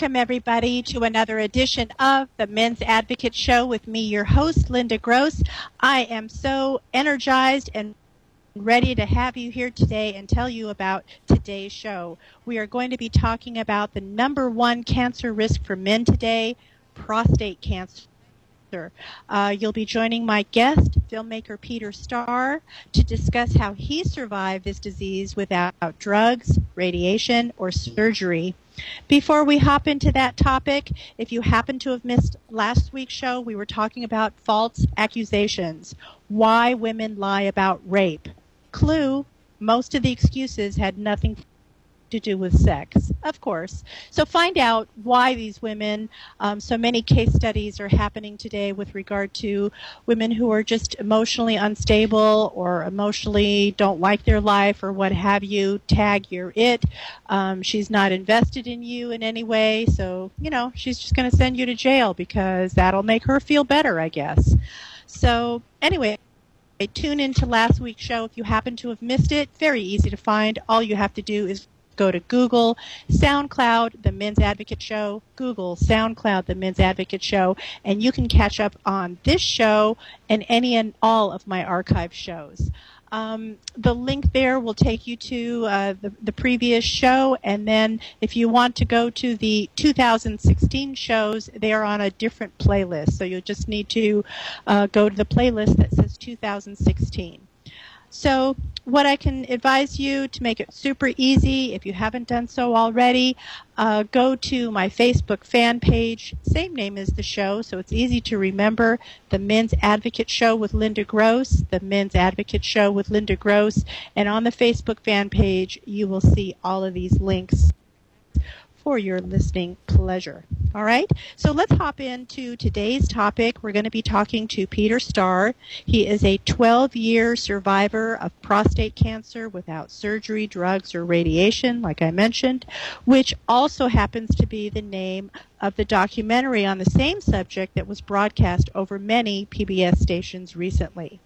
Welcome, everybody, to another edition of the Men's Advocate Show with me, your host, Linda Gross. I am so energized and ready to have you here today and tell you about today's show. We are going to be talking about the number one cancer risk for men today prostate cancer. Uh, you'll be joining my guest, filmmaker Peter Starr, to discuss how he survived this disease without drugs, radiation, or surgery. Before we hop into that topic, if you happen to have missed last week's show, we were talking about false accusations, why women lie about rape. Clue, most of the excuses had nothing to do with sex, of course. So find out why these women, um, so many case studies are happening today with regard to women who are just emotionally unstable or emotionally don't like their life or what have you. Tag you're it. Um, she's not invested in you in any way, so you know she's just going to send you to jail because that'll make her feel better, I guess. So anyway. Tune into last week's show if you happen to have missed it. Very easy to find. All you have to do is go to Google, SoundCloud, The Men's Advocate Show, Google, SoundCloud, The Men's Advocate Show, and you can catch up on this show and any and all of my archive shows. Um, the link there will take you to uh, the, the, previous show, and then if you want to go to the 2016 shows, they are on a different playlist. So you'll just need to uh, go to the playlist that says 2016. So what I can advise you to make it super easy, if you haven't done so already, uh, go to my Facebook fan page, same name as the show, so it's easy to remember. The Men's Advocate Show with Linda Gross, the Men's Advocate Show with Linda Gross, and on the Facebook fan page, you will see all of these links for your listening pleasure. All right, so let's hop into today's topic. We're going to be talking to Peter Starr. He is a 12 year survivor of prostate cancer without surgery, drugs, or radiation, like I mentioned, which also happens to be the name of the documentary on the same subject that was broadcast over many PBS stations recently.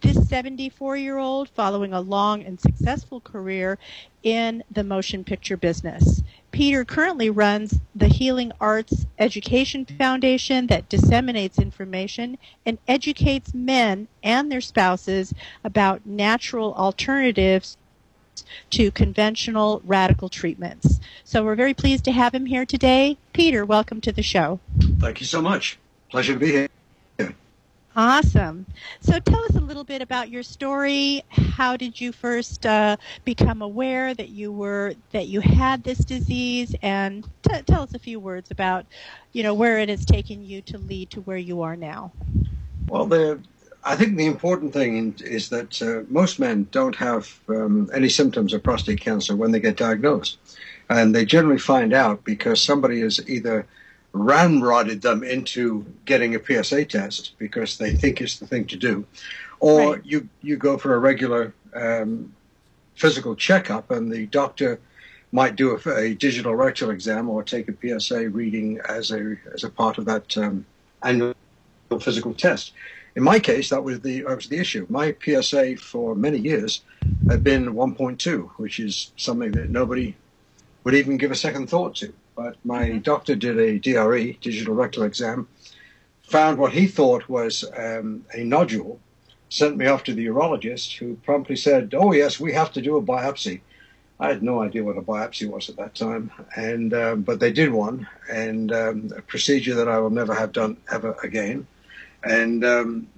This 74 year old, following a long and successful career in the motion picture business. Peter currently runs the Healing Arts Education Foundation that disseminates information and educates men and their spouses about natural alternatives to conventional radical treatments. So we're very pleased to have him here today. Peter, welcome to the show. Thank you so much. Pleasure to be here. Awesome. So tell us a little bit about your story. How did you first uh, become aware that you were that you had this disease, and t- tell us a few words about, you know, where it has taken you to lead to where you are now. Well, the I think the important thing is that uh, most men don't have um, any symptoms of prostate cancer when they get diagnosed, and they generally find out because somebody is either ramrodded them into getting a PSA test because they think it's the thing to do, or right. you you go for a regular um, physical checkup and the doctor might do a, a, digital rectal exam or take a PSA reading as a as a part of that um, annual physical test. In my case, that was the that was the issue. My PSA for many years had been 1.2, which is something that nobody would even give a second thought to. But my mm-hmm. doctor did a DRE, digital rectal exam, found what he thought was um, a nodule, sent me off to the urologist, who promptly said, "Oh yes, we have to do a biopsy." I had no idea what a biopsy was at that time, and um, but they did one, and um, a procedure that I will never have done ever again, and um,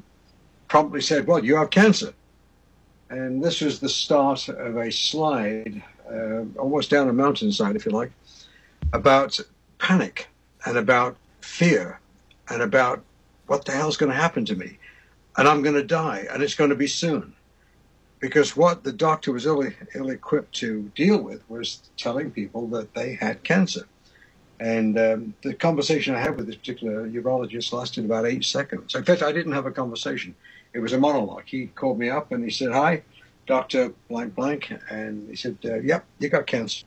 promptly said, "Well, you have cancer," and this was the start of a slide, uh, almost down a mountainside, if you like, about panic and about fear and about what the hell's going to happen to me and I'm going to die and it's going to be soon. Because what the doctor was ill, equipped to deal with was telling people that they had cancer. And um, the conversation I had with this particular urologist lasted about eight seconds. In fact, I didn't have a conversation. It was a monologue. He called me up and he said, Hi, Dr. Blank Blank. And he said, uh, Yep, you got cancer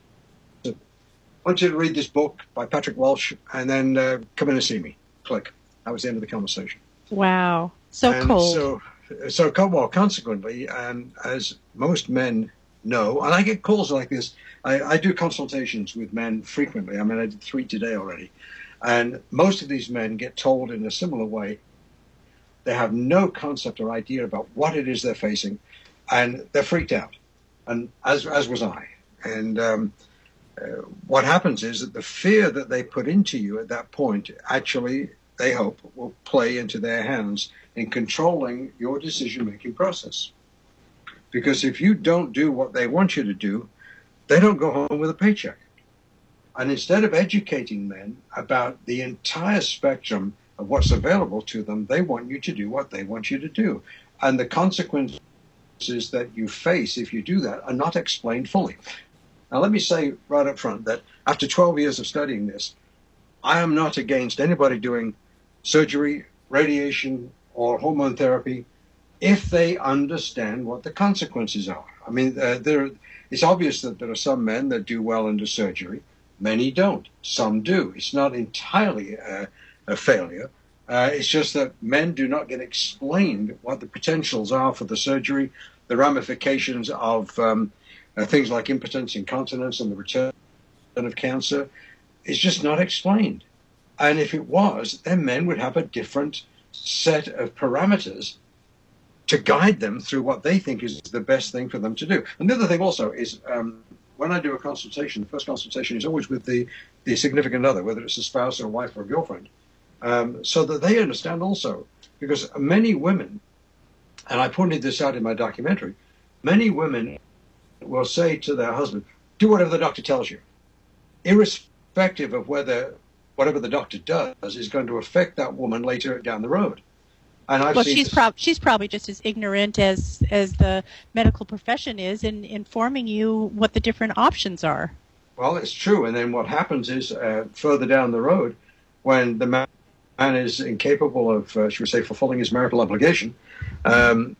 want you to read this book by Patrick Walsh and then uh, come in and see me. Click. That was the end of the conversation. Wow. So and cool. So, so well, consequently, and as most men know, And I get calls like this. I, I do consultations with men frequently. I mean, I did three today already. And most of these men get told in a similar way. They have no concept or idea about what it is they're facing, and they're freaked out. And as, as was I. And um, uh, what happens is that the fear that they put into you at that point actually, they hope, will play into their hands in controlling your decision making process. Because if you don't do what they want you to do, they don't go home with a paycheck. And instead of educating men about the entire spectrum of what's available to them, they want you to do what they want you to do. And the consequences that you face if you do that are not explained fully. Now, let me say right up front that after 12 years of studying this, I am not against anybody doing surgery, radiation, or hormone therapy if they understand what the consequences are. I mean, uh, there, it's obvious that there are some men that do well under surgery. Many don't. Some do. It's not entirely a, a failure. Uh, it's just that men do not get explained what the potentials are for the surgery, the ramifications of um, uh, things like impotence, incontinence, and the return of cancer. is just not explained. And if it was, then men would have a different set of parameters to guide them through what they think is the best thing for them to do. And the other thing also is um, when I do a consultation, the first consultation is always with the, the significant other, whether it's a spouse or a wife or a girlfriend, um, so that they understand also. Because many women, and I pointed this out in my documentary, many women will say to their husband, do whatever the doctor tells you, irrespective of whether whatever the doctor does is going to affect that woman later down the road. And I've well, she's, prob- she's probably just as ignorant as as the medical profession is in informing you what the different options are. Well, it's true. And then what happens is uh, further down the road, when the man is incapable of, uh, should we say, fulfilling his marital obligation, um,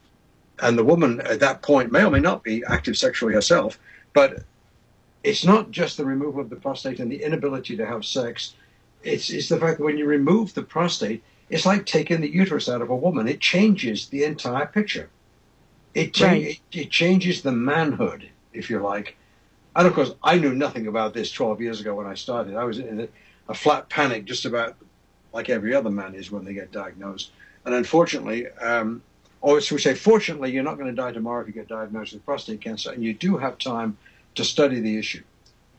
and the woman at that point may or may not be active sexually herself, but it's not just the removal of the prostate and the inability to have sex. It's, it's the fact that when you remove the prostate, it's like taking the uterus out of a woman. It changes the entire picture. It, cha- right. it, it, changes the manhood, if you like. And of course, I knew nothing about this 12 years ago when I started. I was in a, a flat panic, just about like every other man is when they get diagnosed. And unfortunately, um, or should we say, fortunately, you're not going to die tomorrow if you get diagnosed with prostate cancer, and you do have time to study the issue.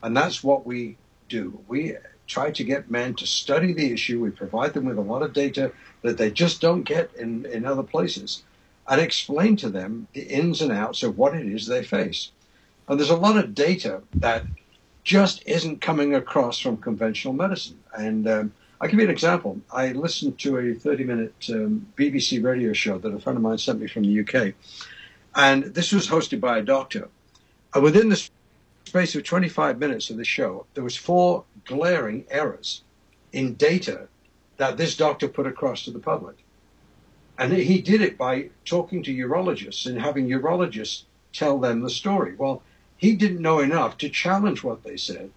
And that's what we do. We try to get men to study the issue. We provide them with a lot of data that they just don't get in, in other places and explain to them the ins and outs of what it is they face. And there's a lot of data that just isn't coming across from conventional medicine. And um, I'll give you an example. I listened to a 30 minute um, BBC radio show that a friend of mine sent me from the UK. And this was hosted by a doctor. And within the space of 25 minutes of the show, there was four glaring errors in data that this doctor put across to the public. And he did it by talking to urologists and having urologists tell them the story. Well, he didn't know enough to challenge what they said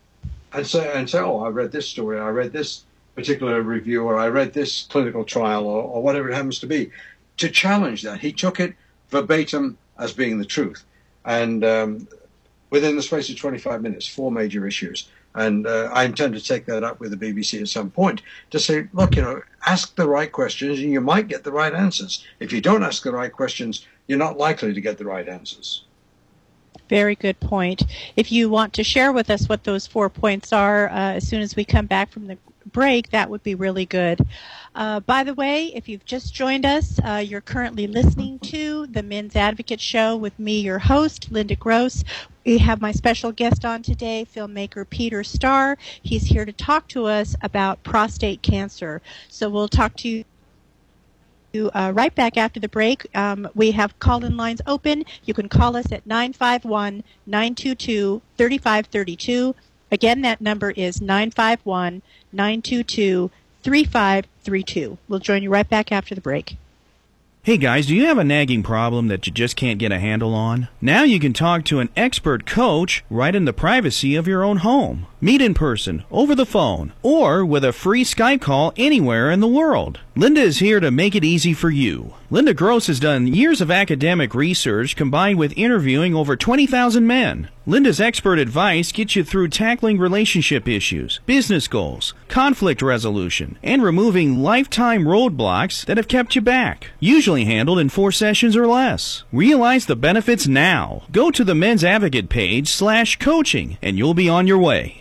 and say, and say oh, I read this story, I read this particular review, or I read this clinical trial, or, or whatever it happens to be, to challenge that. He took it verbatim as being the truth. And um, within the space of 25 minutes, four major issues. And uh, I intend to take that up with the BBC at some point to say, look, you know, ask the right questions and you might get the right answers. If you don't ask the right questions, you're not likely to get the right answers. Very good point. If you want to share with us what those four points are uh, as soon as we come back from the break, that would be really good. Uh, by the way, if you've just joined us, uh, you're currently listening to the Men's Advocate Show with me, your host, Linda Gross. We have my special guest on today, filmmaker Peter Starr. He's here to talk to us about prostate cancer. So we'll talk to you uh, right back after the break. Um, we have call in lines open. You can call us at 951 922 3532. Again, that number is 951 922 3532. We'll join you right back after the break. Hey guys, do you have a nagging problem that you just can't get a handle on? Now you can talk to an expert coach right in the privacy of your own home. Meet in person, over the phone, or with a free Skype call anywhere in the world. Linda is here to make it easy for you. Linda Gross has done years of academic research combined with interviewing over 20,000 men. Linda's expert advice gets you through tackling relationship issues, business goals, conflict resolution, and removing lifetime roadblocks that have kept you back. Usually handled in four sessions or less. Realize the benefits now. Go to the Men's Advocate page slash coaching and you'll be on your way.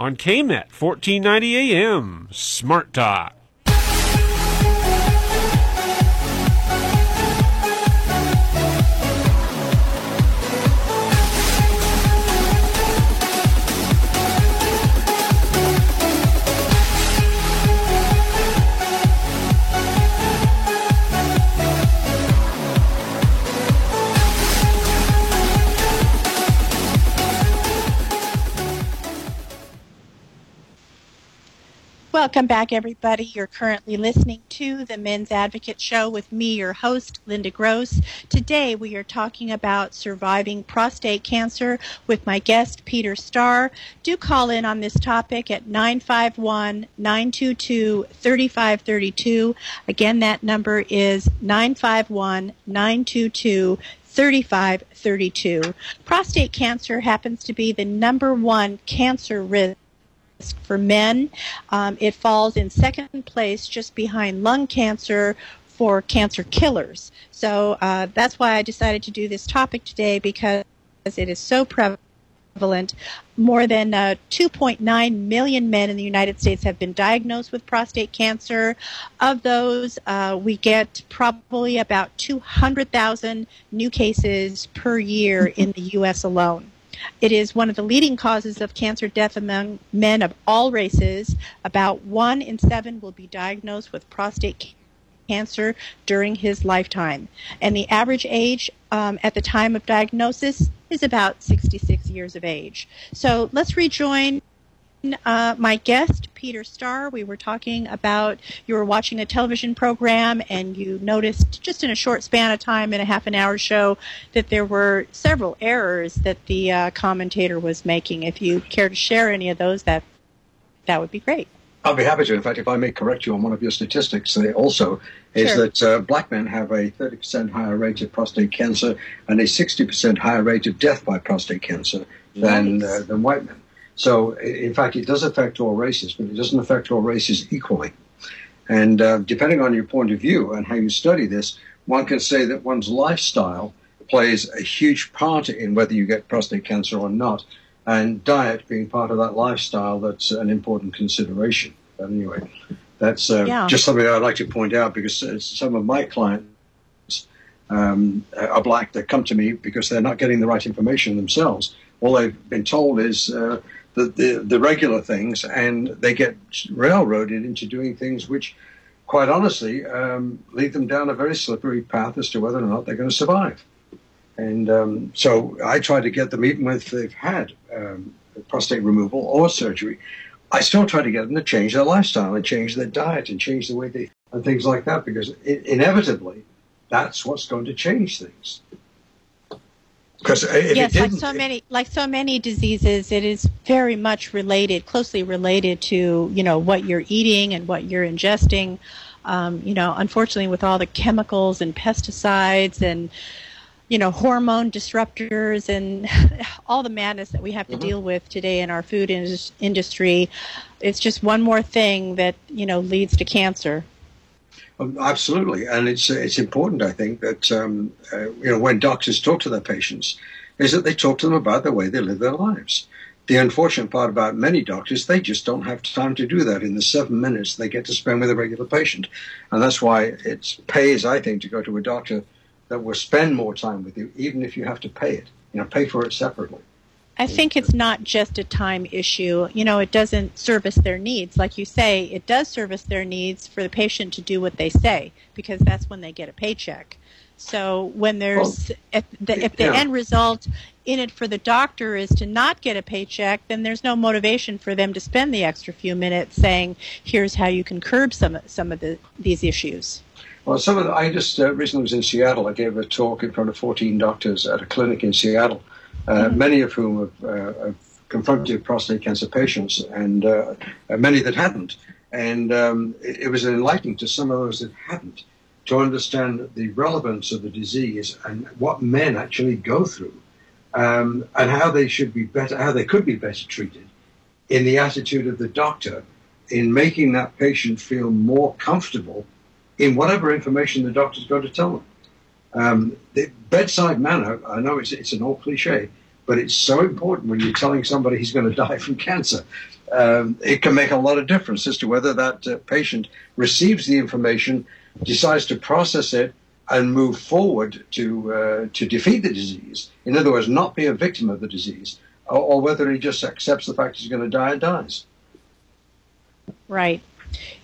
on KMET 1490 AM Smart Talk. Welcome back, everybody. You're currently listening to the Men's Advocate Show with me, your host, Linda Gross. Today, we are talking about surviving prostate cancer with my guest, Peter Starr. Do call in on this topic at 951 922 3532. Again, that number is 951 922 3532. Prostate cancer happens to be the number one cancer risk for men. Um, it falls in second place just behind lung cancer for cancer killers. So uh, that's why I decided to do this topic today because it is so prevalent. More than uh, 2.9 million men in the United States have been diagnosed with prostate cancer. Of those, uh, we get probably about 200,000 new cases per year in the U.S. alone. It is one of the leading causes of cancer death among men of all races. About one in seven will be diagnosed with prostate cancer during his lifetime. And the average age um, at the time of diagnosis is about 66 years of age. So let's rejoin uh, my guest, Peter Starr. We were talking about you were watching a television program and you noticed just in a short span of time in a half an hour show that there were several errors that the uh, commentator was making. If you care to share any of those, that that would be great. I'll be happy to. In fact, if I may correct you on one of your statistics, they also is Sure. that uh, black men have a 30% higher rate of prostate cancer and a 60% higher rate of death by prostate cancer than Nice. uh, than white men. So, in fact, it does affect all races, but it doesn't affect all races equally. And uh, depending on your point of view and how you study this, one can say that one's lifestyle plays a huge part in whether you get prostate cancer or not, and diet being part of that lifestyle, that's an important consideration. But anyway, that's uh, Yeah. just something I'd like to point out because uh, some of my clients um, are black that come to me because they're not getting the right information themselves. All they've been told is uh, the, the, the regular things, and they get railroaded into doing things which, quite honestly, um, lead them down a very slippery path as to whether or not they're going to survive. And um, so I try to get them, even if they've had um, prostate removal or surgery, I still try to get them to change their lifestyle and change their diet and change the way they and things like that because it, inevitably that's what's going to change things. Because if yes, like so many like so many diseases, it is very much related, closely related to you know what you're eating and what you're ingesting. Um, you know, unfortunately, with all the chemicals and pesticides and you know hormone disruptors and all the madness that we have to Mhm. deal with today in our food indus- industry, it's just one more thing that you know leads to cancer. Absolutely, and it's it's important. I think that um, uh, you know when doctors talk to their patients, is that they talk to them about the way they live their lives. The unfortunate part about many doctors, they just don't have time to do that in the seven minutes they get to spend with a regular patient, and that's why it pays, I think, to go to a doctor that will spend more time with you, even if you have to pay it. You know, pay for it separately. I think it's not just a time issue. You know, it doesn't service their needs. Like you say, it does service their needs for the patient to do what they say because that's when they get a paycheck. So when there's, well, if the, if the yeah. end result in it for the doctor is to not get a paycheck, then there's no motivation for them to spend the extra few minutes saying, "Here's how you can curb some some of the, these issues." Well, some of the, I just uh, recently was in Seattle. I gave a talk in front of 14 doctors at a clinic in Seattle, mm-hmm. many of whom have, uh, have, confronted prostate cancer patients, and uh, many that hadn't. And um, it, it, was enlightening to some of those that hadn't to understand the relevance of the disease and what men actually go through, um, and how they should be better, how they could be better treated, in the attitude of the doctor, in making that patient feel more comfortable in whatever information the doctor's going to tell them. Um, the bedside manner, I know it's, it's an old cliche, but it's so important when you're telling somebody he's going to die from cancer. Um, it can make a lot of difference as to whether that uh, patient receives the information, decides to process it, and move forward to uh, to defeat the disease. In other words, not be a victim of the disease, or, or whether he just accepts the fact he's going to die and dies. Right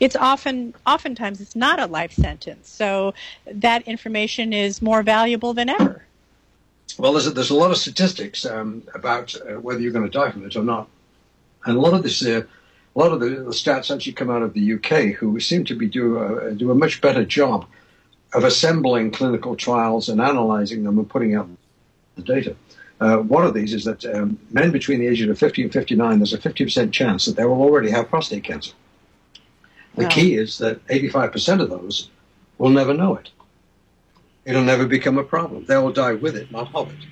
it's often oftentimes it's not a life sentence. So that information is more valuable than ever. Well, there's a, there's a lot of statistics um, about uh, whether you're going to die from it or not, and a lot of this. Uh, a lot of the, the, stats actually come out of the UK, who seem to be do a, do a much better job of assembling clinical trials and analyzing them and putting out the data. Uh, one of these is that um, men between the ages of 50 and 59, there's a 50% chance that they will already have prostate cancer. The key is that 85% of those will never know it. It'll never become a problem. They will die with it, not of it.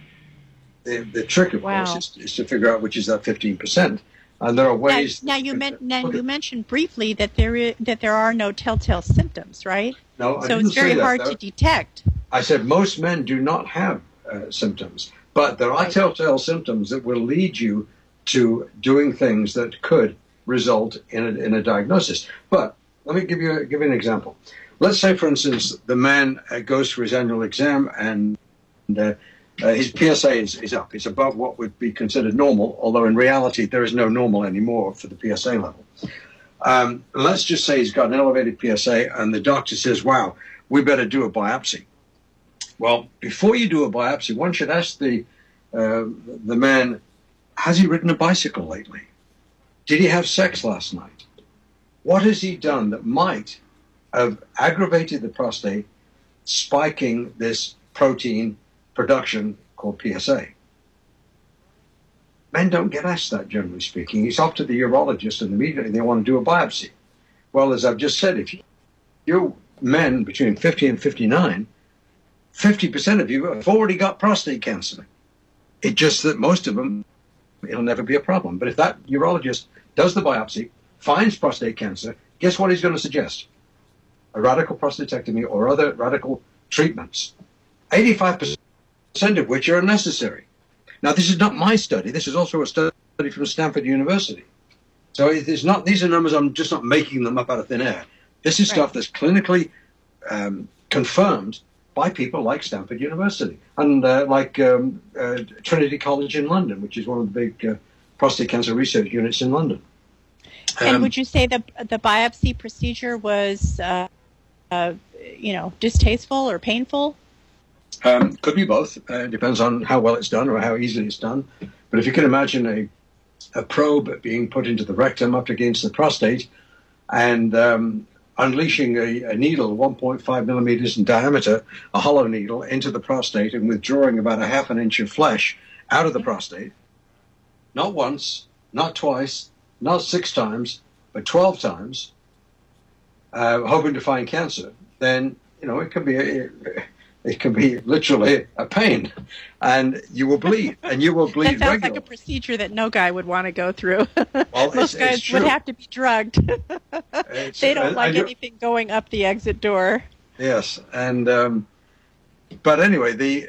The, the trick, of wow. course, is, is, to figure out which is that 15%. And there are ways. Now, now you, men- now you mentioned briefly that there is, that there are no telltale symptoms, right? No, I so it's very hard to detect. I said most men do not have uh, symptoms, but there are right. telltale symptoms that will lead you to doing things that could result in a, in a diagnosis. But let me give you a, give you an example. Let's say, for instance, the man uh, goes for his annual exam and uh, uh, his PSA is, is up. It's above what would be considered normal, although in reality there is no normal anymore for the PSA level. Um, let's just say he's got an elevated PSA and the doctor says, wow, we better do a biopsy. Well, before you do a biopsy, one should ask the, uh, the man, has he ridden a bicycle lately? Did he have sex last night? What has he done that might have aggravated the prostate, spiking this protein production called PSA? Men don't get asked that, generally speaking. It's up to the urologist, and immediately they want to do a biopsy. Well, as I've just said, if you're men between 50 and 59, 50% of you have already got prostate cancer. It's just that most of them it'll never be a problem. But if that urologist does the biopsy, finds prostate cancer, guess what he's going to suggest? A radical prostatectomy or other radical treatments, 85% of which are unnecessary. Now, this is not my study. This is also a study from Stanford University. So it's not, these are numbers, I'm just not making them up out of thin air. This is right. stuff that's clinically um, confirmed by people like Stanford University and uh, like um, uh, Trinity College in London, which is one of the big uh, prostate cancer research units in London. Um, and would you say the the biopsy procedure was, uh, uh, you know, distasteful or painful? Um, could be both. Uh, depends on how well it's done or how easily it's done. But if you can imagine a a probe being put into the rectum up against the prostate, and um, unleashing a, a needle 1.5 millimeters in diameter, a hollow needle, into the prostate and withdrawing about a half an inch of flesh out of the prostate. Not once, not twice, not six times, but 12 times, uh, hoping to find cancer, then, you know, it could be, a, it can be literally a pain, and you will bleed, and you will bleed that sounds regularly. like a procedure that no guy would want to go through. Well, Most it's guys true. would have to be drugged. They don't and- like and anything going up the exit door. Yes, and um, but anyway, the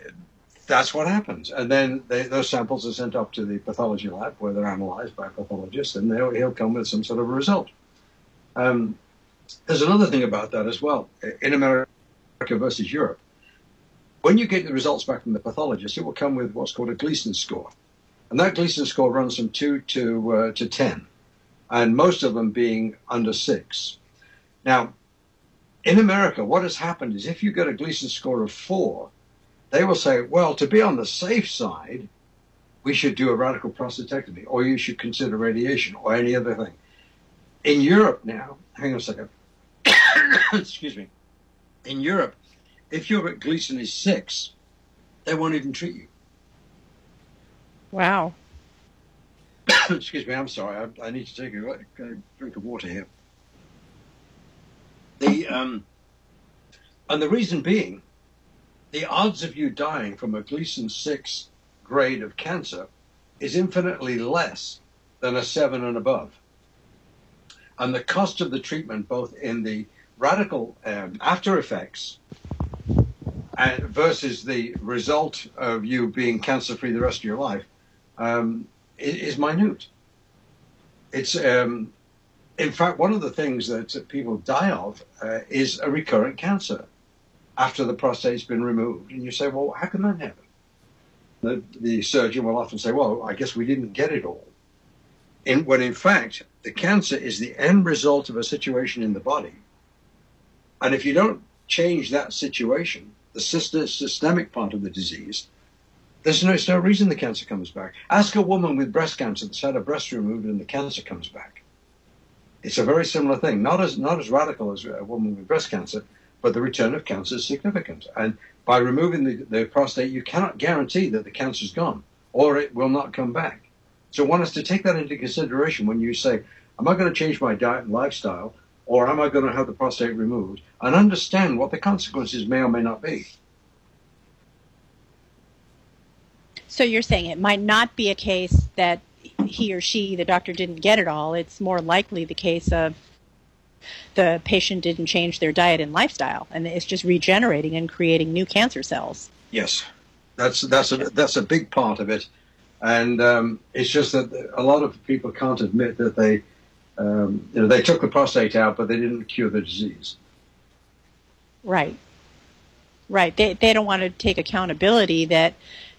that's what happens, and then they, those samples are sent up to the pathology lab where they're analysed by a pathologist, and they'll, he'll come with some sort of a result. Um, there's another thing about that as well in America versus Europe. When you get the results back from the pathologist, it will come with what's called a Gleason score, and that Gleason score runs from two to uh, to ten, and most of them being under six. Now, in America, what has happened is if you get a Gleason score of four, they will say, well, to be on the safe side, we should do a radical prostatectomy, or you should consider radiation, or any other thing. In Europe now, hang on a second. Excuse me. In Europe, if your Gleason is six, they won't even treat you. Wow. Excuse me, I'm sorry. I, I need to take a, a drink of water here. The um, and the reason being, the odds of you dying from a Gleason six grade of cancer is infinitely less than a seven and above. And the cost of the treatment, both in the radical um, after effects versus the result of you being cancer free the rest of your life, um, is minute. It's, um, in fact, one of the things that people die of uh, is a recurrent cancer after the prostate's been removed. And you say, well, how can that happen? The, the surgeon will often say, well, I guess we didn't get it all. In, when in fact, the cancer is the end result of a situation in the body. And if you don't change that situation, the systemic part of the disease, there's no, there's no reason the cancer comes back. Ask a woman with breast cancer that's had a breast removed and the cancer comes back. It's a very similar thing, not as not as radical as a woman with breast cancer, but the return of cancer is significant. And by removing the, the prostate, you cannot guarantee that the cancer's gone or it will not come back. So one has to take that into consideration when you say, am I going to change my diet and lifestyle or am I going to have the prostate removed? And understand what the consequences may or may not be. So you're saying it might not be a case that he or she, the doctor, didn't get it all. It's more likely the case of the patient didn't change their diet and lifestyle, and it's just regenerating and creating new cancer cells. Yes, that's that's a that's a big part of it, and um, it's just that a lot of people can't admit that they, um, you know, they took the prostate out, but they didn't cure the disease. Right. Right. They they don't want to take accountability that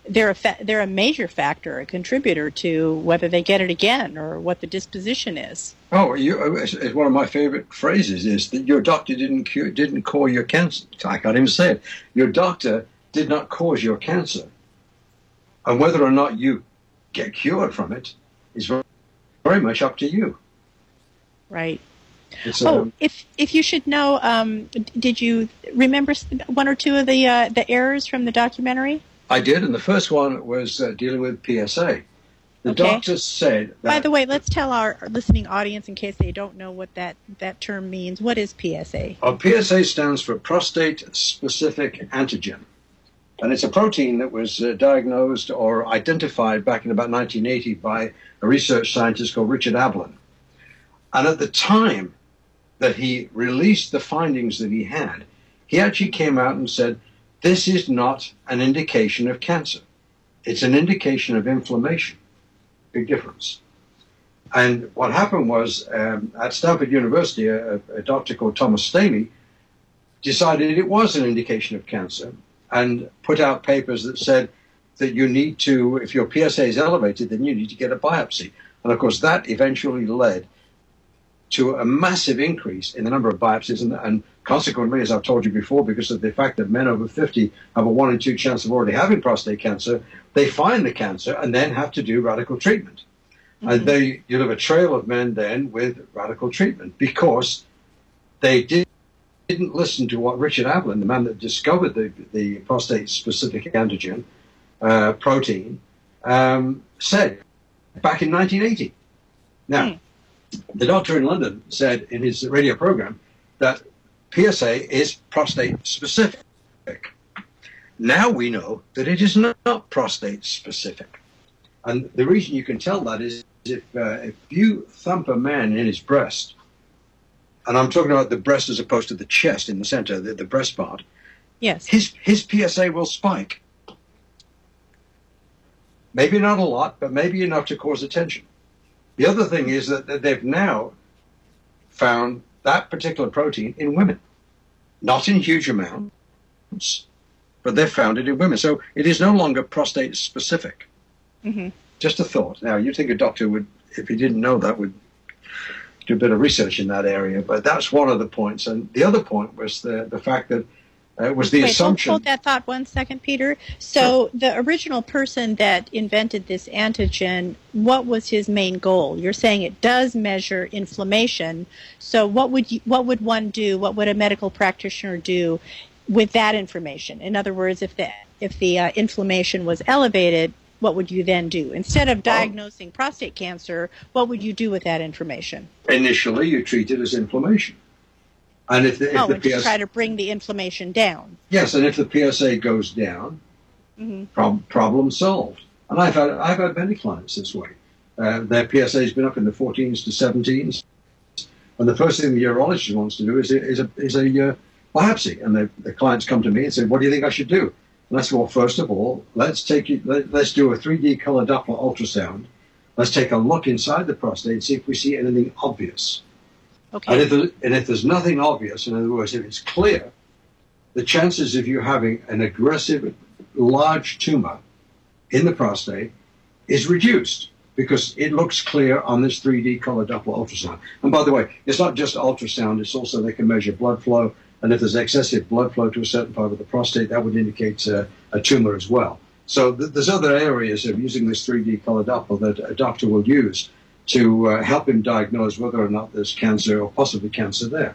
they're a fa- they're a major factor, a contributor to whether they get it again or what the disposition is. Oh, you, it's, it's one of my favorite phrases is that your doctor didn't cure, didn't cause your cancer. I can't even say it. Your doctor did not cause your cancer, and whether or not you get cured from it is very, very much up to you. Right. It's, Oh, if if you should know, um, did you remember one or two of the uh, the errors from the documentary? I did, and the first one was uh, dealing with PSA. The Okay. doctor said that. By the way, let's tell our listening audience, in case they don't know what that that term means. What is PSA? Well, PSA stands for prostate specific antigen. And it's a protein that was uh, diagnosed or identified back in about 1980 by a research scientist called Richard Ablin. And at the time that he released the findings that he had, he actually came out and said, This is not an indication of cancer. It's an indication of inflammation. Big difference. And what happened was um, at Stanford University, a, a doctor called Thomas Stamey decided it was an indication of cancer and put out papers that said that you need to, if your PSA is elevated, then you need to get a biopsy. And of course, that eventually led to a massive increase in the number of biopsies. And, and consequently, as I've told you before, because of the fact that men over 50 have a one in two chance of already having prostate cancer, they find the cancer and then have to do radical treatment. And they, you'll have a trail of men then with radical treatment because they did, didn't listen to what Richard Ablin, the man that discovered the, the prostate specific antigen uh, protein, um, said back in 1980. Now, the doctor in London said in his radio program that PSA is prostate specific. Now we know that it is not prostate specific. And the reason you can tell that is if, uh, if you thump a man in his breast, and I'm talking about the breast as opposed to the chest in the center, the, the breast part, yes, his, his PSA will spike. Maybe not a lot, but maybe enough to cause attention. The other thing is that, they've now found that particular protein in women, not in huge amounts, but they've found it in women. So it is no longer prostate specific. Mm-hmm. Just a thought. Now, you think a doctor would, if he didn't know that, would do a bit of research in that area. But that's one of the points. And the other point was the, the fact that uh, was the Wait, assumption. Hold that thought one second, Peter. So Sure. the original person that invented this antigen, what was his main goal? You're saying it does measure inflammation. So what would you, what would one do? What would a medical practitioner do with that information? In other words, if the if the uh, inflammation was elevated, what would you then do? Instead of diagnosing prostate cancer, what would you do with that information? Initially, you treat it as inflammation. And if the, if oh, the and to try to bring the inflammation down. yes, and if the PSA goes down, Mhm. prob- problem solved. And I've had I've had many clients this way. Uh, their PSA has been up in the 14s to 17s, and the first thing the urologist wants to do is a, is a, is a uh, biopsy. And the, the clients come to me and say, "What do you think I should do?" And I say, "Well, first of all, let's take you, let, let's do a 3D color Doppler ultrasound. Let's take a look inside the prostate and see if we see anything obvious." And if, and if there's nothing obvious, in other words, if it's clear, the chances of you having an aggressive, large tumor in the prostate is reduced because it looks clear on this 3D color Doppler ultrasound. And by the way, it's not just ultrasound, it's also they can measure blood flow. And if there's excessive blood flow to a certain part of the prostate, that would indicate uh, a tumor as well. So th- there's other areas of using this 3D color Doppler that a doctor will use to uh, help him diagnose whether or not there's cancer or possibly cancer there.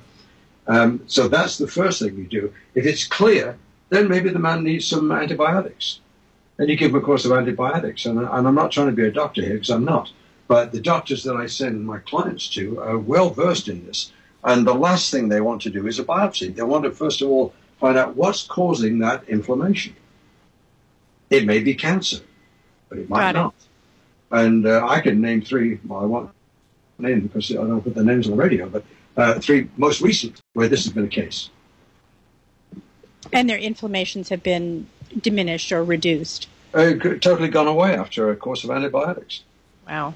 Um, so that's the first thing you do. If it's clear, then maybe the man needs some antibiotics. Then you give him a course of antibiotics. And, and I'm not trying to be a doctor here because I'm not. But the doctors that I send my clients to are well versed in this. And the last thing they want to do is a biopsy. They want to, first of all, find out what's causing that inflammation. It may be cancer, but it might Got it. And uh, I can name three, well, I won't name because I don't put the names on the radio, but uh, three most recent where this has been the case. And their inflammations have been diminished or reduced. Uh, totally gone away after a course of antibiotics. Wow.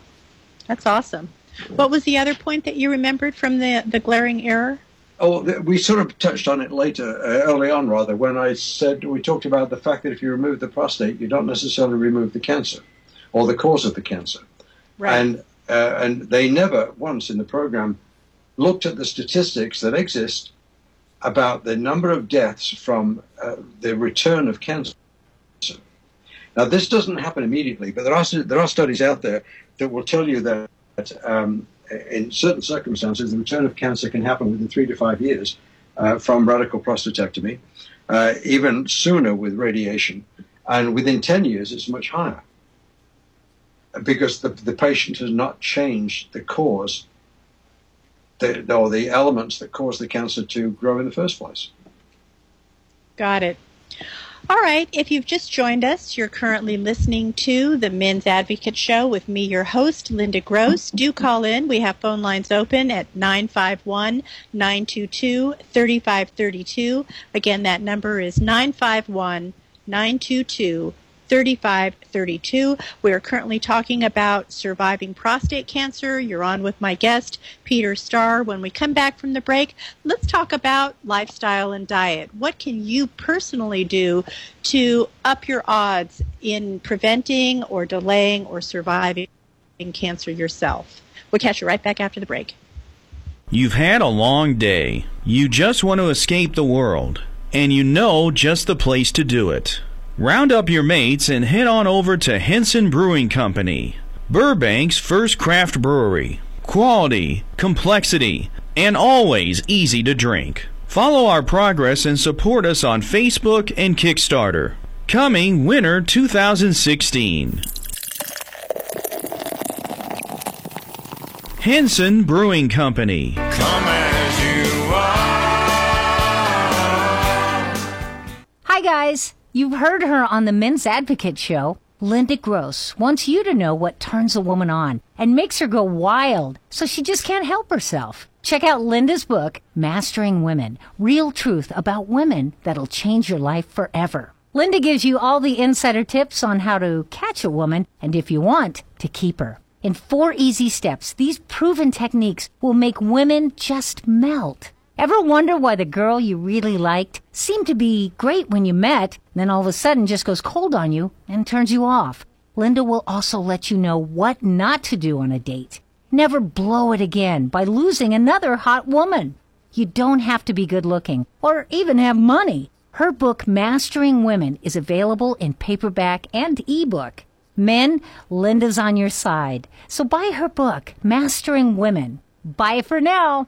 That's awesome. What was the other point that you remembered from the, the glaring error? Oh, we sort of touched on it later, uh, early on rather, when I said we talked about the fact that if you remove the prostate, you don't necessarily remove the cancer or the cause of the cancer. And uh, and they never once in the program looked at the statistics that exist about the number of deaths from uh, the return of cancer. Now, this doesn't happen immediately, but there are there are studies out there that will tell you that um, in certain circumstances, the return of cancer can happen within three to five years uh, from radical prostatectomy, uh, even sooner with radiation, and within ten years, it's much higher because the, the patient has not changed the cause the, or the elements that cause the cancer to grow in the first place. Got it. All right. If you've just joined us, you're currently listening to the Men's Advocate Show with me, your host, Linda Gross. Do call in. We have phone lines open at 951 922 3532. Again, that number is 951 922 3532. We are currently talking about surviving prostate cancer. You're on with my guest, Peter Starr. When we come back from the break, let's talk about lifestyle and diet. What can you personally do to up your odds in preventing or delaying or surviving cancer yourself? We'll catch you right back after the break. You've had a long day. You just want to escape the world. And you know just the place to do it. Round up your mates and head on over to Henson Brewing Company, Burbank's first craft brewery. Quality, complexity, and always easy to drink. Follow our progress and support us on Facebook and Kickstarter. Coming winter 2016. Henson Brewing Company. Come as you are. Hi, guys. You've heard her on the Men's Advocate show. Linda Gross wants you to know what turns a woman on and makes her go wild so she just can't help herself. Check out Linda's book, Mastering Women Real Truth About Women That'll Change Your Life Forever. Linda gives you all the insider tips on how to catch a woman and, if you want, to keep her. In four easy steps, these proven techniques will make women just melt. Ever wonder why the girl you really liked seemed to be great when you met, then all of a sudden just goes cold on you and turns you off? Linda will also let you know what not to do on a date. Never blow it again by losing another hot woman. You don't have to be good looking or even have money. Her book, Mastering Women, is available in paperback and ebook. Men, Linda's on your side. So buy her book, Mastering Women. It for now.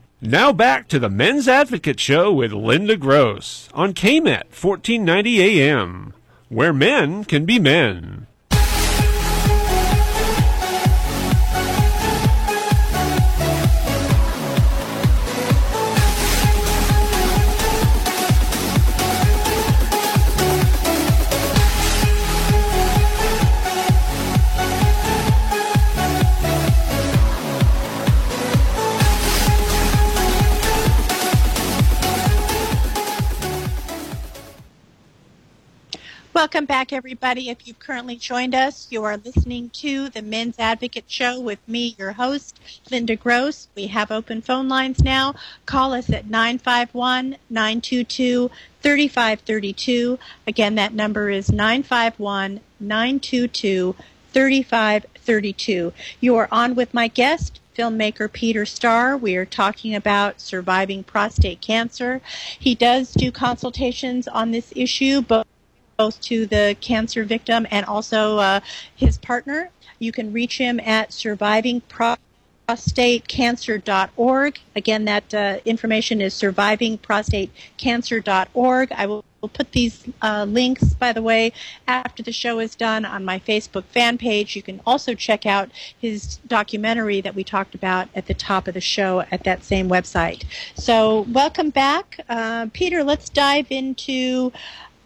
Now back to the Men's Advocate Show with Linda Gross on KMET 1490 AM, where men can be men. Welcome back, everybody. If you've currently joined us, you are listening to the Men's Advocate Show with me, your host, Linda Gross. We have open phone lines now. Call us at 951 922 3532. Again, that number is 951 922 3532. You are on with my guest, filmmaker Peter Starr. We are talking about surviving prostate cancer. He does do consultations on this issue, but both to the cancer victim and also uh, his partner. You can reach him at survivingprostatecancer.org. Again, that uh, information is survivingprostatecancer.org. I will We'll put these uh, links, by the way, after the show is done on my Facebook fan page. You can also check out his documentary that we talked about at the top of the show at that same website. So, welcome back. Uh, Peter, let's dive into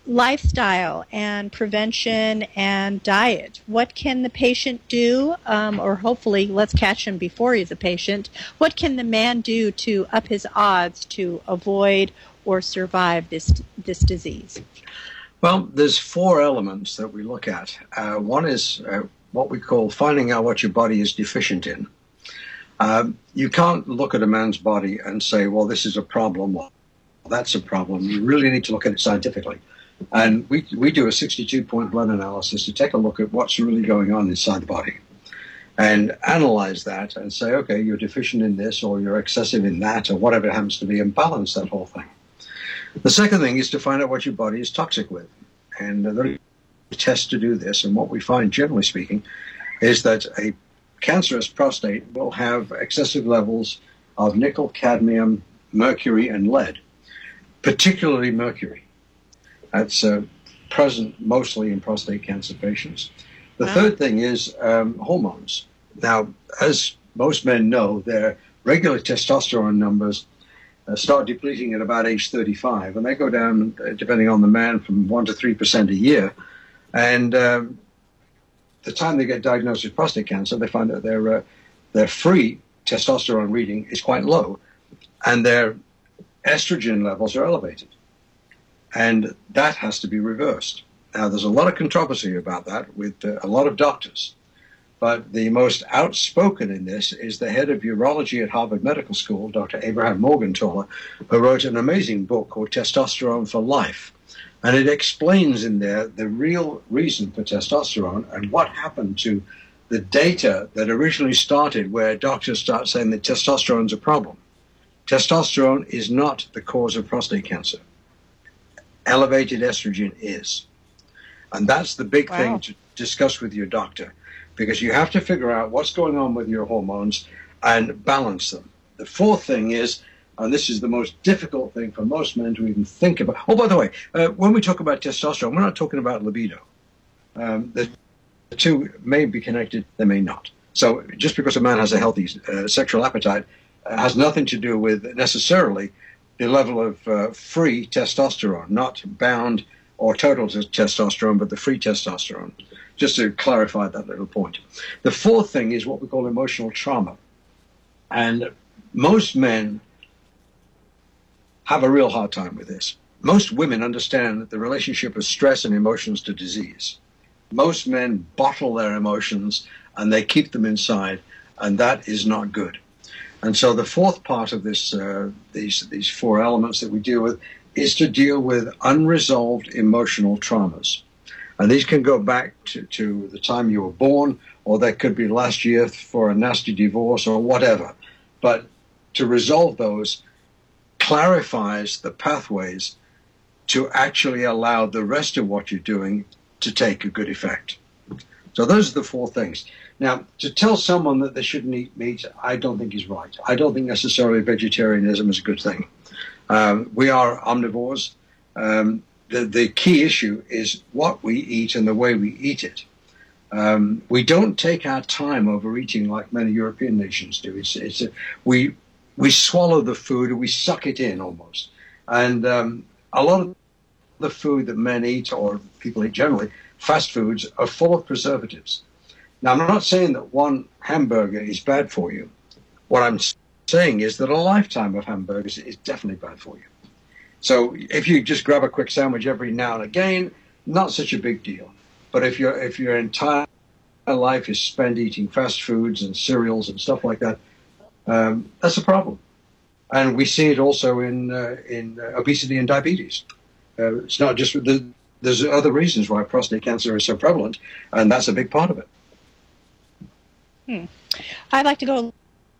lifestyle and prevention and diet. What can the patient do, um, or hopefully let's catch him before he's a patient? What can the man do to up his odds to avoid or survive this this disease? Well, there's four elements that we look at. Uh, one is uh, what we call finding out what your body is deficient in. Um, you can't look at a man's body and say, well, this is a problem, that's a problem. You really need to look at it scientifically. And we, we do a 62 point blood analysis to take a look at what's really going on inside the body and analyze that and say, okay, you're deficient in this or you're excessive in that or whatever it happens to be and balance that whole thing. The second thing is to find out what your body is toxic with. And there are tests to do this. And what we find, generally speaking, is that a cancerous prostate will have excessive levels of nickel, cadmium, mercury, and lead, particularly mercury. That's uh, present mostly in prostate cancer patients. The wow. third thing is um, hormones. Now, as most men know, their regular testosterone numbers uh, start depleting at about age 35, and they go down, uh, depending on the man, from 1% to 3% a year. And um, the time they get diagnosed with prostate cancer, they find that their, uh, their free testosterone reading is quite low, and their estrogen levels are elevated and that has to be reversed. Now, there's a lot of controversy about that with uh, a lot of doctors, but the most outspoken in this is the head of urology at Harvard Medical School, Dr. Abraham Morgentaler, who wrote an amazing book called Testosterone for Life. And it explains in there the real reason for testosterone and what happened to the data that originally started where doctors start saying that testosterone is a problem. Testosterone is not the cause of prostate cancer elevated estrogen is. And that's the big Wow. thing to discuss with your doctor because you have to figure out what's going on with your hormones and balance them. The fourth thing is, and this is the most difficult thing for most men to even think about. Oh, by the way, uh, when we talk about testosterone, we're not talking about libido. Um, the, the two may be connected, they may not. So just because a man has a healthy uh, sexual appetite uh, has nothing to do with necessarily the level of uh, free testosterone, not bound or total testosterone, but the free testosterone. Just to clarify that little point. The fourth thing is what we call emotional trauma. And most men have a real hard time with this. Most women understand that the relationship of stress and emotions to disease. Most men bottle their emotions and they keep them inside, and that is not good. And so the fourth part of this, uh, these these four elements that we deal with, is to deal with unresolved emotional traumas, and these can go back to, to the time you were born, or they could be last year for a nasty divorce or whatever. But to resolve those clarifies the pathways to actually allow the rest of what you're doing to take a good effect. So those are the four things. Now, to tell someone that they shouldn't eat meat, I don't think is right. I don't think necessarily vegetarianism is a good thing. Um, we are omnivores. Um, the, the key issue is what we eat and the way we eat it. Um, we don't take our time over eating like many European nations do. It's, it's a, we we swallow the food we suck it in almost. And um, a lot of the food that men eat or people eat generally, fast foods, are full of preservatives. Now, I'm not saying that one hamburger is bad for you. What I'm saying is that a lifetime of hamburgers is definitely bad for you. So if you just grab a quick sandwich every now and again, not such a big deal. But if your if your entire life is spent eating fast foods and cereals and stuff like that, um, that's a problem. And we see it also in uh, in obesity and diabetes. Uh, it's not just the, there's other reasons why prostate cancer is so prevalent, and that's a big part of it. I'd like to go a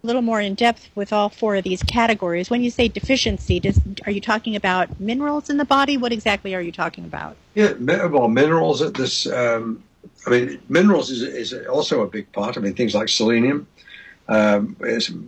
little more in depth with all four of these categories. When you say deficiency, does, are you talking about minerals in the body? What exactly are you talking about? Yeah, well, minerals. At this, um, I mean, minerals is is also a big part. I mean, things like selenium. Um,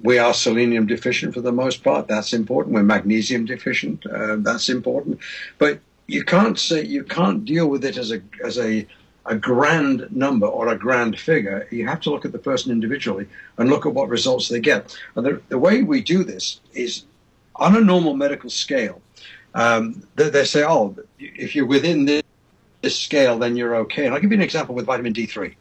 we are selenium deficient for the most part. That's important. We're magnesium deficient. Uh, that's important. But you can't say you can't deal with it as a as a a grand number or a grand figure. You have to look at the person individually and look at what results they get. And the, the way we do this is on a normal medical scale. Um, they, they say, oh, if you're within this, this scale, then you're okay. And I'll give you an example with vitamin D3.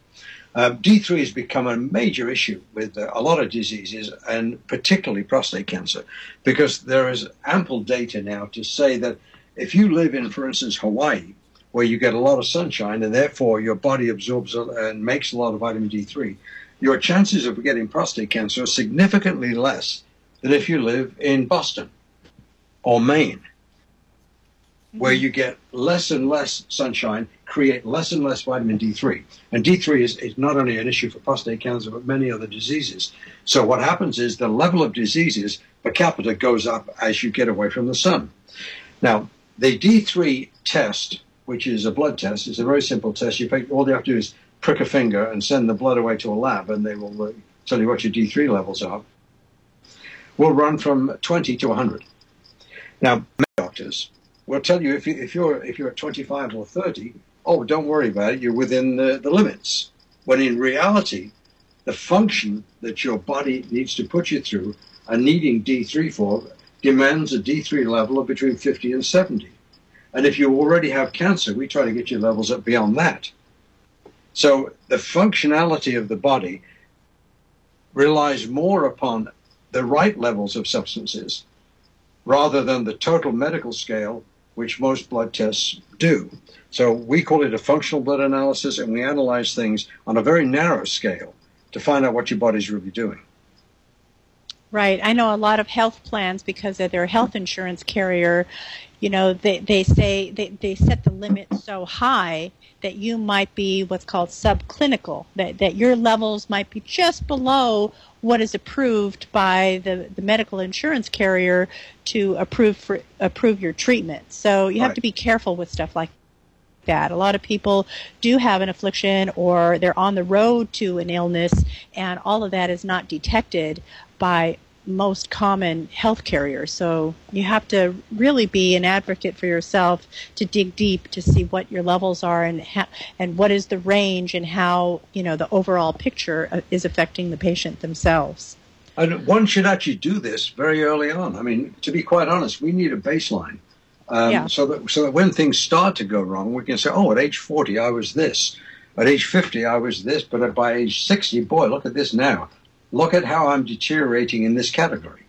Um, D3 has become a major issue with uh, a lot of diseases, and particularly prostate cancer, because there is ample data now to say that if you live in, for instance, Hawaii, where you get a lot of sunshine and therefore your body absorbs and makes a lot of vitamin D3, your chances of getting prostate cancer are significantly less than if you live in Boston or Maine, mm-hmm. where you get less and less sunshine, create less and less vitamin D3. And D3 is, is not only an issue for prostate cancer, but many other diseases. So what happens is the level of diseases per capita goes up as you get away from the sun. Now, the D3 test, which is a blood test, It's a very simple test. You pick, all you have to do is prick a finger and send the blood away to a lab, and they will uh, tell you what your D3 levels are. Will run from 20 to 100. Now, doctors will tell you if, you if you're if you're at 25 or 30, oh, don't worry about it. You're within the, the limits. When in reality, the function that your body needs to put you through and needing D3 for demands a D3 level of between 50 and 70. And if you already have cancer, we try to get your levels up beyond that. So the functionality of the body relies more upon the right levels of substances rather than the total medical scale, which most blood tests do. So we call it a functional blood analysis, and we analyze things on a very narrow scale to find out what your body's really doing. Right. I know a lot of health plans because of their health insurance carrier, you know, they, they say they, they set the limit so high that you might be what's called subclinical, that, that your levels might be just below what is approved by the, the medical insurance carrier to approve for, approve your treatment. So you have to be careful with stuff like that. A lot of people do have an affliction or they're on the road to an illness, and all of that is not detected by most common health carriers. So you have to really be an advocate for yourself to dig deep to see what your levels are and ha- and what is the range and how you know the overall picture uh, is affecting the patient themselves. And one should actually do this very early on. I mean, to be quite honest, we need a baseline. Um, yeah. so that so that when things start to go wrong, we can say, "Oh, at age 40, I was this. At age 50, I was this. But by age 60, boy, look at this now. Look at how I'm deteriorating in this category."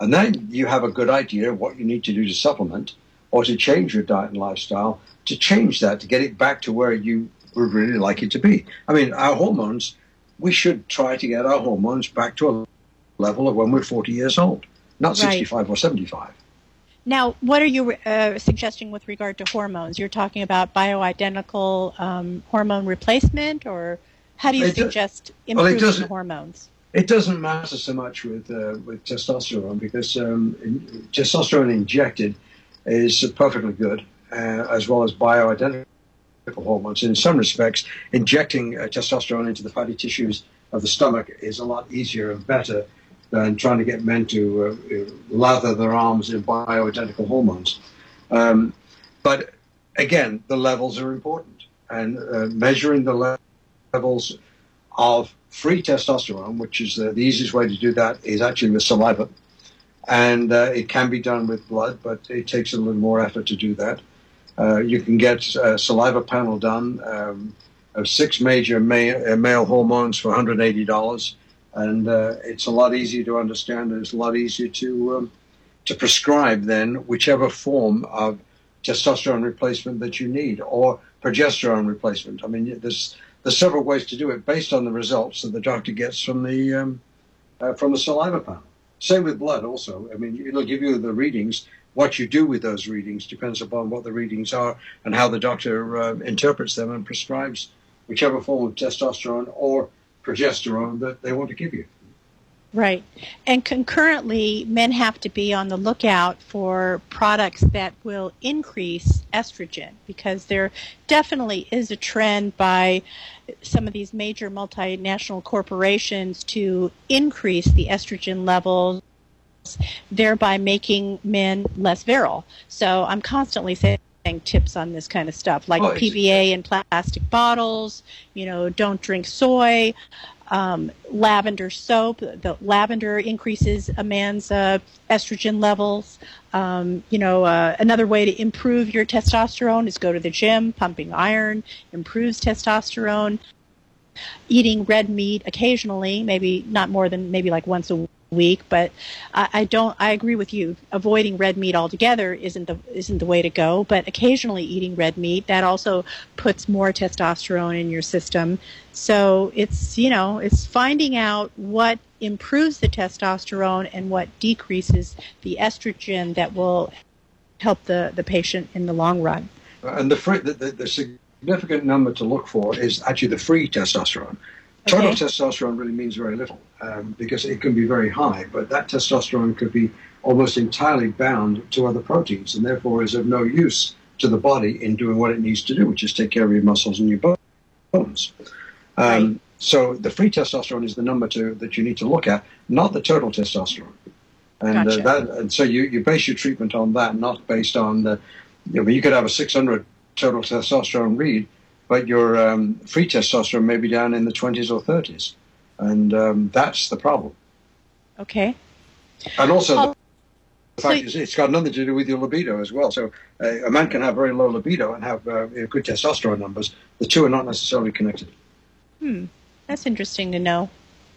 And then you have a good idea of what you need to do to supplement or to change your diet and lifestyle to change that to get it back to where you would really like it to be. I mean, our hormones, we should try to get our hormones back to a level of when we're 40 years old, not 65 right. or 75. Now, what are you uh, suggesting with regard to hormones? You're talking about bioidentical um, hormone replacement, or how do you it suggest improving well, the hormones? It doesn't matter so much with uh, with testosterone because um, in, testosterone injected is perfectly good, uh, as well as bioidentical hormones. In some respects, injecting uh, testosterone into the fatty tissues of the stomach is a lot easier and better than trying to get men to uh, lather their arms in bioidentical hormones. Um, but again, the levels are important, and uh, measuring the levels of free testosterone, which is uh, the easiest way to do that, is actually with saliva. And uh, it can be done with blood, but it takes a little more effort to do that. Uh, you can get a saliva panel done um, of six major ma- male hormones for $180 and uh, it's a lot easier to understand and it's a lot easier to um, to prescribe then whichever form of testosterone replacement that you need or progesterone replacement. I mean, there's there's several ways to do it based on the results that the doctor gets from the um, uh, from the saliva panel. Same with blood, also. I mean, it'll give you the readings. What you do with those readings depends upon what the readings are and how the doctor uh, interprets them and prescribes whichever form of testosterone or progesterone that they want to give you. Right. And concurrently, men have to be on the lookout for products that will increase estrogen because there definitely is a trend by some of these major multinational corporations to increase the estrogen levels, thereby making men less virile. So I'm constantly saying, tips on this kind of stuff, like oh, BPA in plastic bottles. You know, don't drink soy. Um, lavender soap. The lavender increases a man's uh, estrogen levels. Um, you know, uh, another way to improve your testosterone is go to the gym. Pumping iron improves testosterone. Eating red meat occasionally, maybe not more than maybe like once a week. But I, I, don't. I agree with you. Avoiding red meat altogether isn't the isn't the way to go. But occasionally eating red meat that also puts more testosterone in your system. So it's you know it's finding out what improves the testosterone and what decreases the estrogen that will help the, the patient in the long run. And the, free, the, the, the significant number to look for is actually the free testosterone. Total testosterone really means very little um, because it can be very high, but that testosterone could be almost entirely bound to other proteins and therefore is of no use to the body in doing what it needs to do, which is take care of your muscles and your bones. Um, right. So the free testosterone is the number to, that you need to look at, not the total testosterone. And, uh, gotcha. uh, that, and so you, you base your treatment on that, not based on the, you know, you could have a 600 total testosterone read, but your um, free testosterone may be down in the 20s or 30s. And um, that's the problem. Okay. And also, oh, the fact so is, it's got nothing to do with your libido as well. So uh, a man can have very low libido and have uh, good testosterone numbers. The two are not necessarily connected. Hmm. That's interesting to know.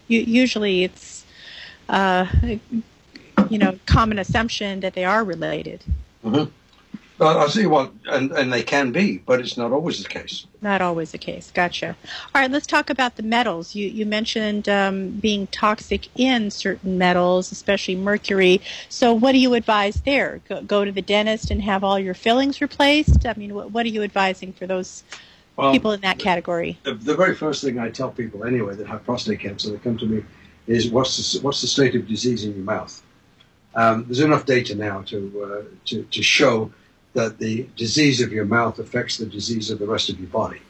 U- usually it's, uh, you know, common assumption that they are related. Mm-hmm. I see what, and, and they can be, but it's not always the case. Not always the case. Gotcha. All right, let's talk about the metals. You you mentioned um, being toxic in certain metals, especially mercury. So, what do you advise there? Go, go to the dentist and have all your fillings replaced. I mean, what, what are you advising for those well, people in that category? The, the, very first thing I tell people, anyway, that have prostate cancer, that come to me, is what's the, what's the state of disease in your mouth? Um, there's enough data now to uh, to, to show that the disease of your mouth affects the disease of the rest of your body.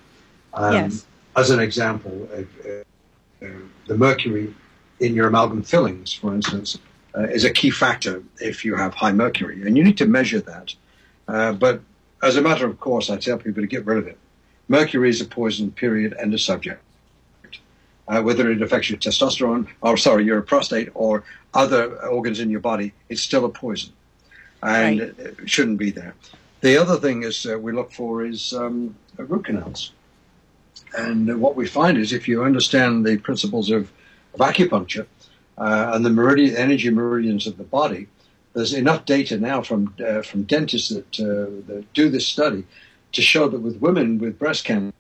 Um, yes. As an example, uh, uh, the mercury in your amalgam fillings, for instance, uh, is a key factor if you have high mercury, and you need to measure that. Uh, but as a matter of course, I tell people to get rid of it. Mercury is a poison, period, end of subject. Uh, whether it affects your testosterone, or sorry, your prostate, or other organs in your body, it's still a poison, and right. it shouldn't be there. The other thing is uh, we look for is um, root canals, and what we find is if you understand the principles of, of acupuncture uh, and the meridian energy meridians of the body, there's enough data now from uh, from dentists that, uh, that do this study to show that with women with breast cancer,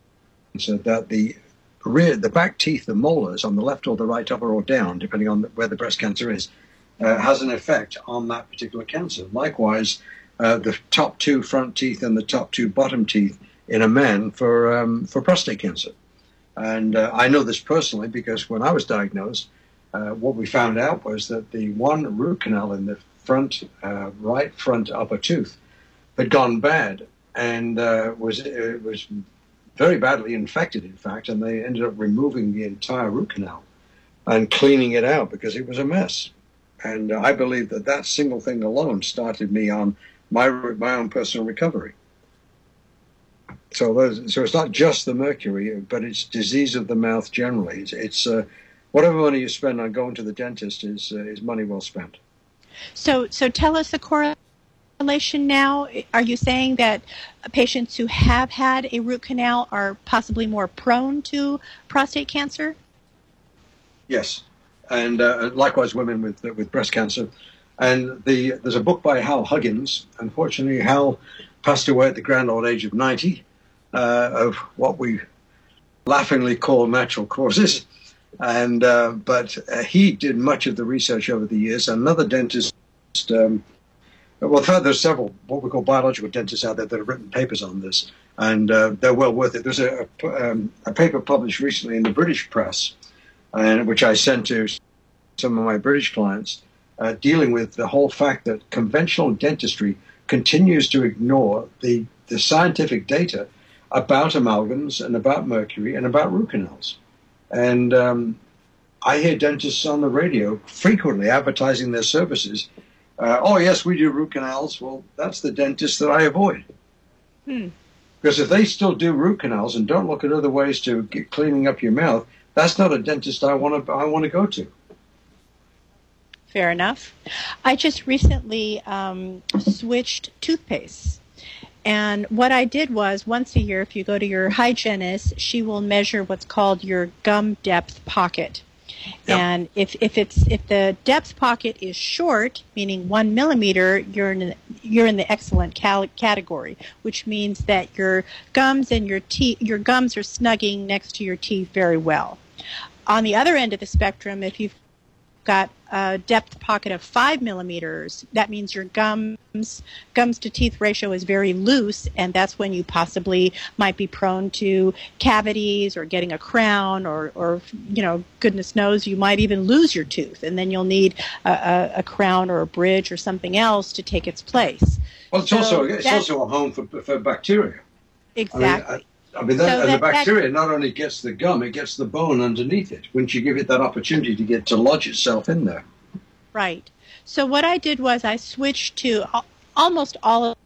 that the rear, the back teeth, the molars on the left or the right, upper or down, depending on where the breast cancer is, uh, has an effect on that particular cancer. Likewise, uh, the top two front teeth and the top two bottom teeth in a man for um, for prostate cancer. And uh, I know this personally because when I was diagnosed, uh, what we found out was that the one root canal in the front, uh, right front upper tooth had gone bad and uh, was uh, was very badly infected, in fact, and they ended up removing the entire root canal and cleaning it out because it was a mess. And I believe that that single thing alone started me on my my own personal recovery. So, those, so it's not just the mercury, but it's disease of the mouth generally. It's, it's uh, whatever money you spend on going to the dentist is uh, is money well spent. So, so tell us the correlation now. Are you saying that patients who have had a root canal are possibly more prone to prostate cancer? Yes, and uh, likewise women with with breast cancer. And the there's a book by Hal Huggins. Unfortunately, Hal passed away at the grand old age of 90 uh, of what we laughingly call natural causes. And uh, but uh, he did much of the research over the years. Another dentist, um, well, there's several what we call biological dentists out there that have written papers on this, and uh, they're well worth it. There's a, a, um, a, paper published recently in the British press, and which I sent to some of my British clients, uh, dealing with the whole fact that conventional dentistry continues to ignore the the scientific data about amalgams and about mercury and about root canals. And um, I hear dentists on the radio frequently advertising their services. Uh, oh, yes, we do root canals. Well, that's the dentist that I avoid. Hmm. Because if they still do root canals and don't look at other ways to get cleaning up your mouth, that's not a dentist I want to I want to go to. Fair enough. I just recently um, switched toothpaste and what I did was once a year, if you go to your hygienist, she will measure what's called your gum depth pocket. Yep. And if, if it's if the depth pocket is short, meaning one millimeter, you're in the, you're in the excellent cal- category, which means that your gums and your teeth your gums are snugging next to your teeth very well. On the other end of the spectrum, if you've got a depth pocket of five millimeters, that means your gums gums to teeth ratio is very loose, and that's when you possibly might be prone to cavities or getting a crown, or, or you know, goodness knows, you might even lose your tooth, and then you'll need a, a, a crown or a bridge or something else to take its place. Well, it's so also it's also a home for, for bacteria. Exactly. I mean, I mean, that, so and that, the bacteria that, not only gets the gum, it gets the bone underneath it. Once you give it that opportunity to get to lodge itself in there. Right. So what I did was I switched to almost all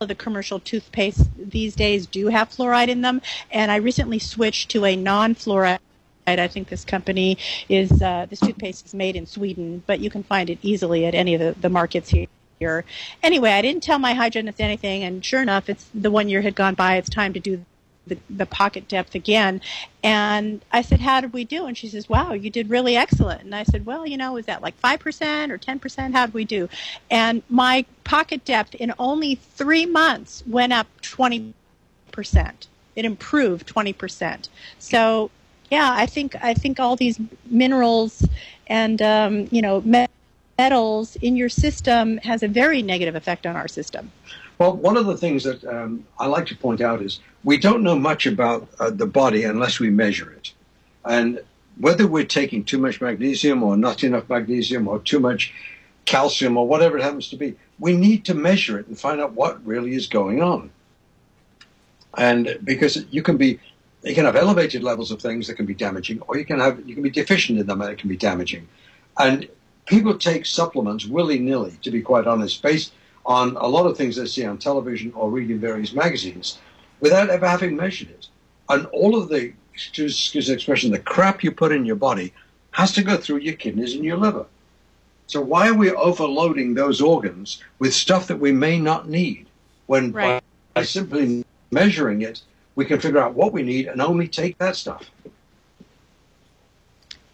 of the commercial toothpaste these days do have fluoride in them, and I recently switched to a non-fluoride. I think this company is uh, this toothpaste is made in Sweden, but you can find it easily at any of the, the markets here. Anyway, I didn't tell my hygienist anything, and sure enough, it's the one year had gone by. It's time to do the, the pocket depth again. And I said, How did we do? And she says, Wow, you did really excellent. And I said, Well, you know, was that like 5% or 10%? How did we do? And my pocket depth in only three months went up 20%. It improved 20%. So, yeah, I think I think all these minerals and um, you know metals in your system has a very negative effect on our system. Well, one of the things that um, I like to point out is we don't know much about uh, the body unless we measure it. And whether we're taking too much magnesium or not enough magnesium or too much calcium or whatever it happens to be. We need to measure it and find out what really is going on. And because you can be, you can have elevated levels of things that can be damaging, or you can have, you can be deficient in them and it can be damaging. And people take supplements willy nilly, to be quite honest, based on a lot of things they see on television or read in various magazines without ever having measured it. And all of the, excuse the expression, the crap you put in your body has to go through your kidneys and your liver. So why are we overloading those organs with stuff that we may not need when right. by, by simply measuring it, we can figure out what we need and only take that stuff.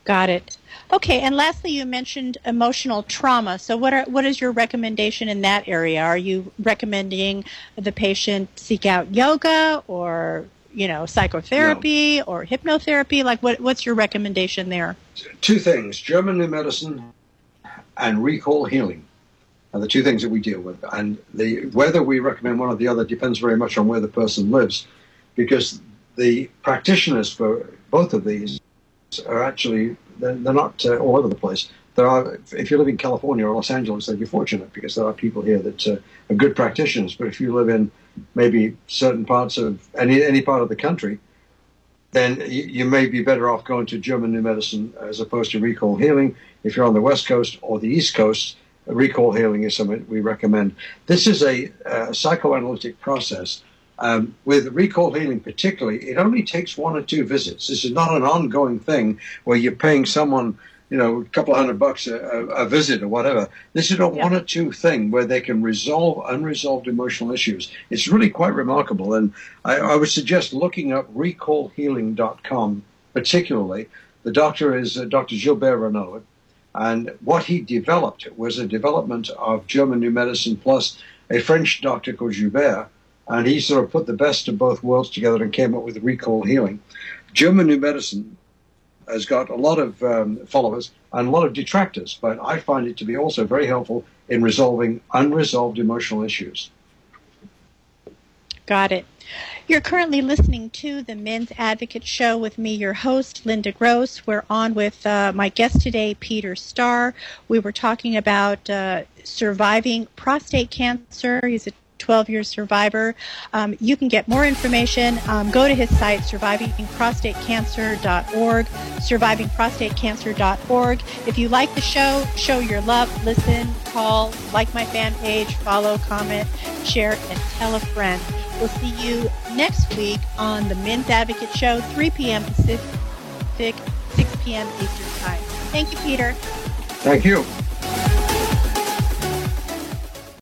Got it. Okay, and lastly, you mentioned emotional trauma. So, what are what is your recommendation in that area? Are you recommending the patient seek out yoga or you know psychotherapy no. or hypnotherapy? Like, what what's your recommendation there? Two things: German New Medicine and recall healing are the two things that we deal with. And the whether we recommend one or the other depends very much on where the person lives, because the practitioners for both of these are actually they're, they're not uh, all over the place. There are, if you live in California or Los Angeles, then you're fortunate because there are people here that uh, are good practitioners. But if you live in maybe certain parts of any any part of the country, then you, you may be better off going to German New Medicine as opposed to Recall Healing. If you're on the West Coast or the East Coast, recall healing is something we recommend. This is a, a psychoanalytic process. Um, with recall healing, particularly, it only takes one or two visits. This is not an ongoing thing where you're paying someone, you know, a couple of hundred bucks a, a, a visit or whatever. This is a yeah. one or two thing where they can resolve unresolved emotional issues. It's really quite remarkable. And I, I would suggest looking up recallhealing.com, particularly. The doctor is uh, Dr. Gilbert Renaud. And what he developed was a development of German New Medicine plus a French doctor called Joubert. And he sort of put the best of both worlds together and came up with recall healing. German New Medicine has got a lot of um, followers and a lot of detractors, but I find it to be also very helpful in resolving unresolved emotional issues. Got it. You're currently listening to the Men's Advocate Show with me, your host, Linda Gross. We're on with uh, my guest today, Peter Starr. We were talking about uh, surviving prostate cancer. He's a 12 year survivor. Um, you can get more information. Um, go to his site, survivingprostatecancer.org, survivingprostatecancer.org. If you like the show, show your love, listen, call, like my fan page, follow, comment, share, and tell a friend. We'll see you next week on the Men's Advocate Show, 3 p.m. Pacific, 6 p.m. Eastern Time. Thank you, Peter. Thank you.